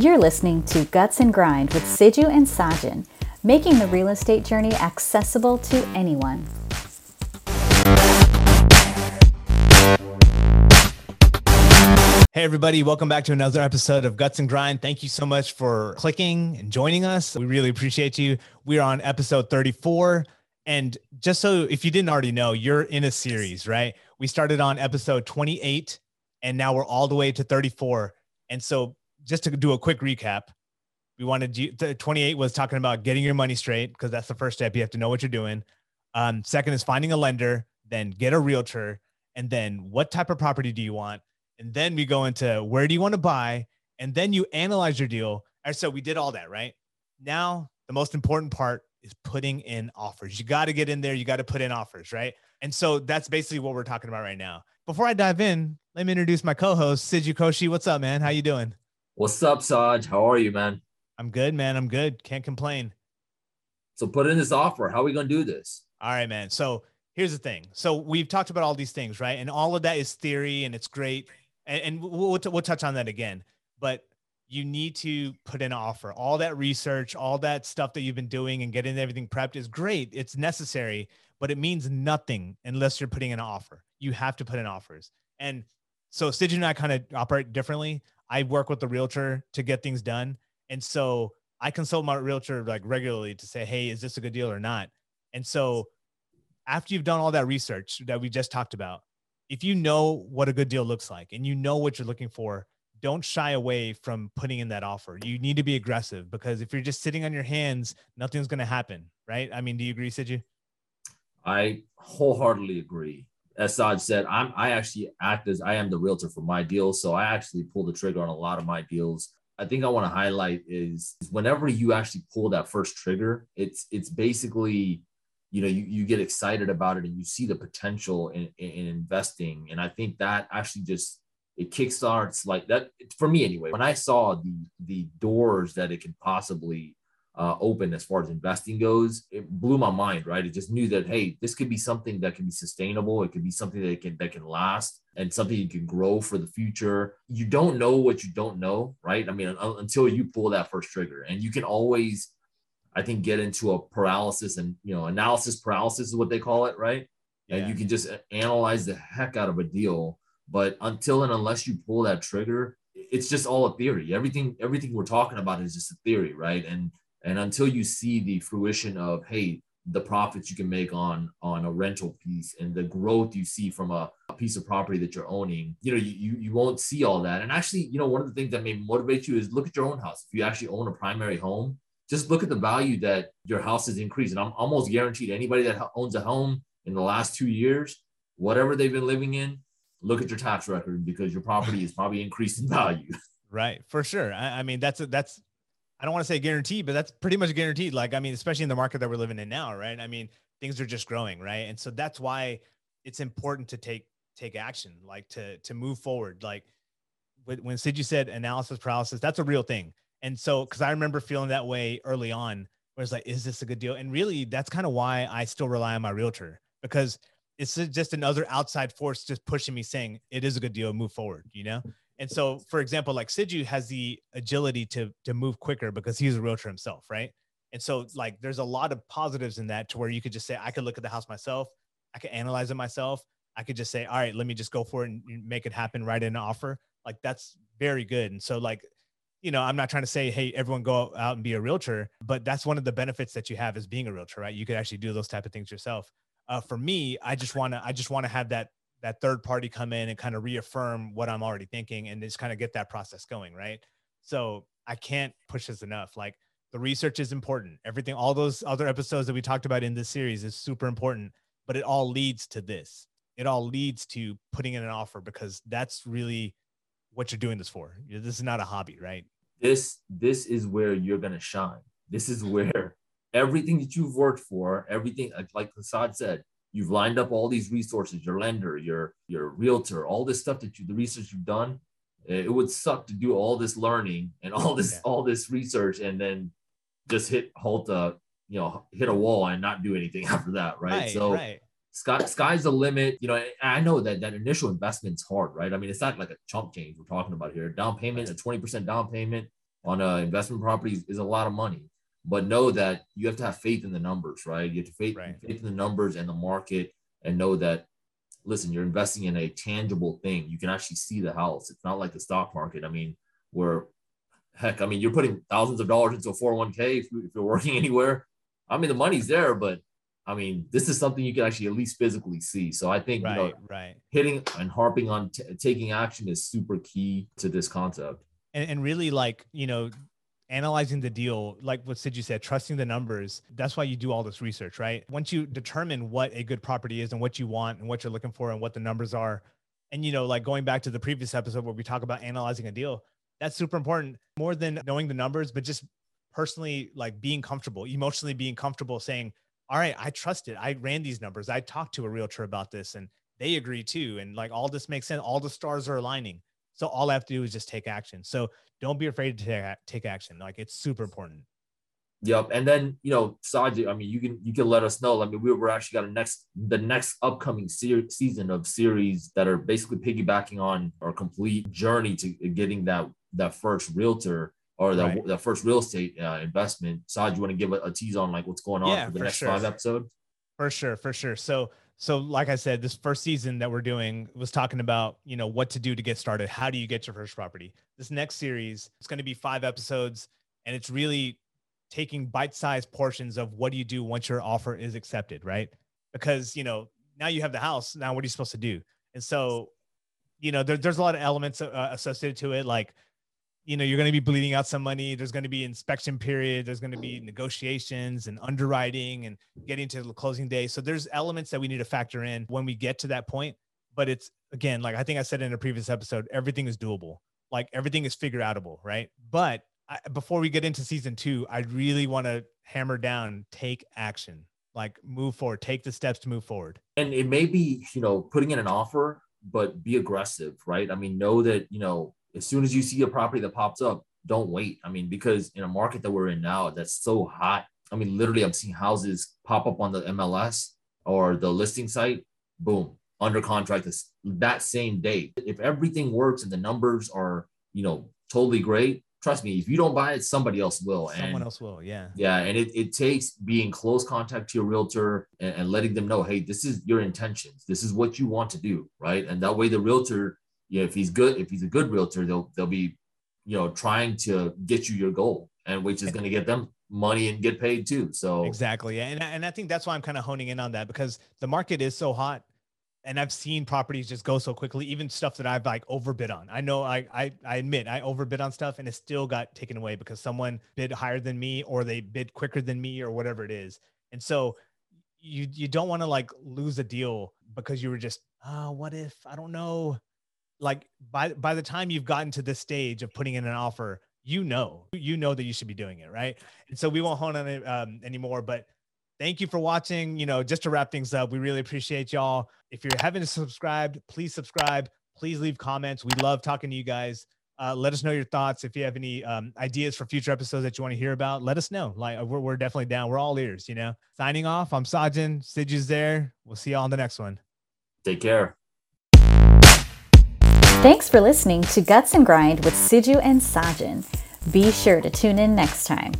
You're listening to Guts and Grind with Siju and Sajin, making the real estate journey accessible to anyone. Hey, everybody, welcome back to another episode of Guts and Grind. Thank you so much for clicking and joining us. We really appreciate you. We're on episode 34. And just so if you didn't already know, you're in a series, right? We started on episode 28 and now we're all the way to 34. And so just to do a quick recap, we wanted you 28 was talking about getting your money straight because that's the first step. You have to know what you're doing. Um, second is finding a lender, then get a realtor, and then what type of property do you want? And then we go into where do you want to buy? And then you analyze your deal. And so we did all that, right? Now, the most important part is putting in offers. You got to get in there. You got to put in offers, right? And so that's basically what we're talking about right now. Before I dive in, let me introduce my co-host, Siju Koshi. What's up, man? How you doing? What's up, Saj? How are you, man? I'm good, man. I'm good. Can't complain. So put in this offer. How are we gonna do this? All right, man. So here's the thing. So we've talked about all these things, right? And all of that is theory, and it's great. And, and we'll, we'll touch on that again. But you need to put in an offer. All that research, all that stuff that you've been doing and getting everything prepped is great. It's necessary, but it means nothing unless you're putting in an offer. You have to put in offers. And so Sid and I kind of operate differently. I work with the realtor to get things done. And so I consult my realtor like regularly to say, hey, is this a good deal or not? And so after you've done all that research that we just talked about, if you know what a good deal looks like and you know what you're looking for, don't shy away from putting in that offer. You need to be aggressive because if you're just sitting on your hands, nothing's going to happen, right? I mean, do you agree, Siju? I wholeheartedly agree. As Saj said, I'm I actually act as I am the realtor for my deals, so I actually pull the trigger on a lot of my deals. I think I want to highlight is whenever you actually pull that first trigger, it's it's basically you know you, you get excited about it and you see the potential in, in investing and i think that actually just it kickstarts like that for me anyway. When I saw the the doors that it could possibly uh, open as far as investing goes, it blew my mind. Right, it just knew that hey, this could be something that can be sustainable. It could be something that can that can last and something you can grow for the future. You don't know what you don't know, right? I mean, until you pull that first trigger, and you can always, I think, get into a paralysis and you know analysis paralysis is what they call it, right? Yeah. And you can just analyze the heck out of a deal but until and unless you pull that trigger, it's just all a theory. Everything everything we're talking about is just a theory, right? And and until you see the fruition of hey, the profits you can make on on a rental piece and the growth you see from a, a piece of property that you're owning, you know, you, you won't see all that. And actually, you know, one of the things that may motivate you is look at your own house. If you actually own a primary home, just look at the value that your house has increased. And I'm almost guaranteed anybody that owns a home in the last two years, whatever they've been living in, look at your tax record because your property is probably increased in value. Right, for sure. I, I mean, that's a, that's I don't want to say guaranteed, but that's pretty much guaranteed. Like, I mean, especially in the market that we're living in now, right? I mean, things are just growing, right? And so that's why it's important to take take action, like to to move forward. Like when Siju said analysis paralysis, that's a real thing. And so, because I remember feeling that way early on, where it's like, is this a good deal? And really, that's kind of why I still rely on my realtor because it's just another outside force just pushing me saying it is a good deal move forward you know and so for example like siju has the agility to to move quicker because he's a realtor himself right? And so like there's a lot of positives in that to where you could just say i could look at the house myself. I could analyze it myself. I could just say all right let me just go for it and make it happen write an offer like that's very good. And so like you know i'm not trying to say hey everyone go out and be a realtor but that's one of the benefits that you have as being a realtor right? You could actually do those type of things yourself. Uh, for me, I just want to I just want to have that that third party come in and kind of reaffirm what I'm already thinking and just kind of get that process going, right? So I can't push this enough. Like the research is important. Everything, all those other episodes that we talked about in this series is super important, but it all leads to this. It all leads to putting in an offer because that's really what you're doing this for. This is not a hobby, right? This this is where you're gonna shine. This is where everything that you've worked for, everything like Hassad said, you've lined up all these resources, your lender, your your realtor, all this stuff that you the research you've done. Eh, it would suck to do all this learning and all this yeah. all this research and then just hit halt a you know hit a wall and not do anything after that, right? right so right. Sky, sky's the limit. You know, I know that that initial investment's hard, right? I mean, it's not like a chump change we're talking about here. Down payment, a 20% down payment, on a investment property is a lot of money. But know that you have to have faith in the numbers, right? You have to faith, right. faith in the numbers and the market, and know that listen, you're investing in a tangible thing. You can actually see the house. It's not like the stock market. I mean, where heck, I mean, you're putting thousands of dollars into a 401k if, if you're working anywhere. I mean, the money's there, but I mean, this is something you can actually at least physically see. So I think right, you know, right. hitting and harping on t- taking action is super key to this concept. And, and really, like you know, analyzing the deal, like what Siju said, trusting the numbers. That's why you do all this research, right? Once you determine what a good property is and what you want and what you're looking for and what the numbers are, and you know, like going back to the previous episode where we talk about analyzing a deal, that's super important. More than knowing the numbers, but just personally like being comfortable, emotionally being comfortable saying, all right, I trust it. I ran these numbers. I talked to a realtor about this and they agree too. And like all this makes sense. All the stars are aligning. So all I have to do is just take action. So don't be afraid to take, take action. Like it's super important. Yep. And then, you know, Saji, I mean, you can, you can let us know. I mean, we, we're actually got a next, the next upcoming ser- season of series that are basically piggybacking on our complete journey to getting that, that first realtor or the, right. the first real estate uh, investment. Saj, you want to give a, a, tease on like what's going on yeah, for the for next sure. five episodes? For sure, for sure. So, so like I said, this first season that we're doing was talking about you know what to do to get started. How do you get your first property? This next series, it's going to be five episodes, and it's really taking bite-sized portions of what do you do once your offer is accepted, right? Because you know now you have the house. Now what are you supposed to do? And so, you know, there, there's a lot of elements uh, associated to it, like you know you're going to be bleeding out some money there's going to be inspection period there's going to be negotiations and underwriting and getting to the closing day. So there's elements that we need to factor in when we get to that point but it's again like i think i said in a previous episode everything is doable. Like everything is figure outable right? But I, before we get into season two i really want to hammer down take action. Like move forward take the steps to move forward. And it may be you know putting in an offer but be aggressive right? I mean know that you know as soon as you see a property that pops up, don't wait. I mean, because in a market that we're in now that's so hot, I mean, literally, I'm seeing houses pop up on the MLS or the listing site, boom, under contract this, that same day. If everything works and the numbers are, you know, totally great, trust me, if you don't buy it, somebody else will. Someone and, else will, yeah. Yeah. And it, it takes being close contact to your realtor and, and letting them know, hey, this is your intentions. This is what you want to do. Right. And that way the realtor you know, if he's good, if he's a good realtor, they'll they'll be, you know, trying to get you your goal, and which is going to get them money and get paid too. So exactly, and and I think that's why I'm kind of honing in on that because the market is so hot, and I've seen properties just go so quickly, even stuff that I've like overbid on. I know I I, I admit I overbid on stuff, and it still got taken away because someone bid higher than me, or they bid quicker than me, or whatever it is, and so. You, you don't want to like lose a deal because you were just oh what if I don't know like by by the time you've gotten to this stage of putting in an offer you know you know that you should be doing it right? And so we won't hone on it um, anymore but thank you for watching you know just to wrap things up we really appreciate y'all. If you haven't subscribed please subscribe please leave comments we love talking to you guys. Uh, let us know your thoughts if you have any um, ideas for future episodes that you want to hear about let us know like we're, we're definitely down we're all ears you know? Signing off i'm sajin Siju's there we'll see y'all on the next one. Take care Thanks for listening to Guts and Grind with Siju and Sajin. Be sure to tune in next time.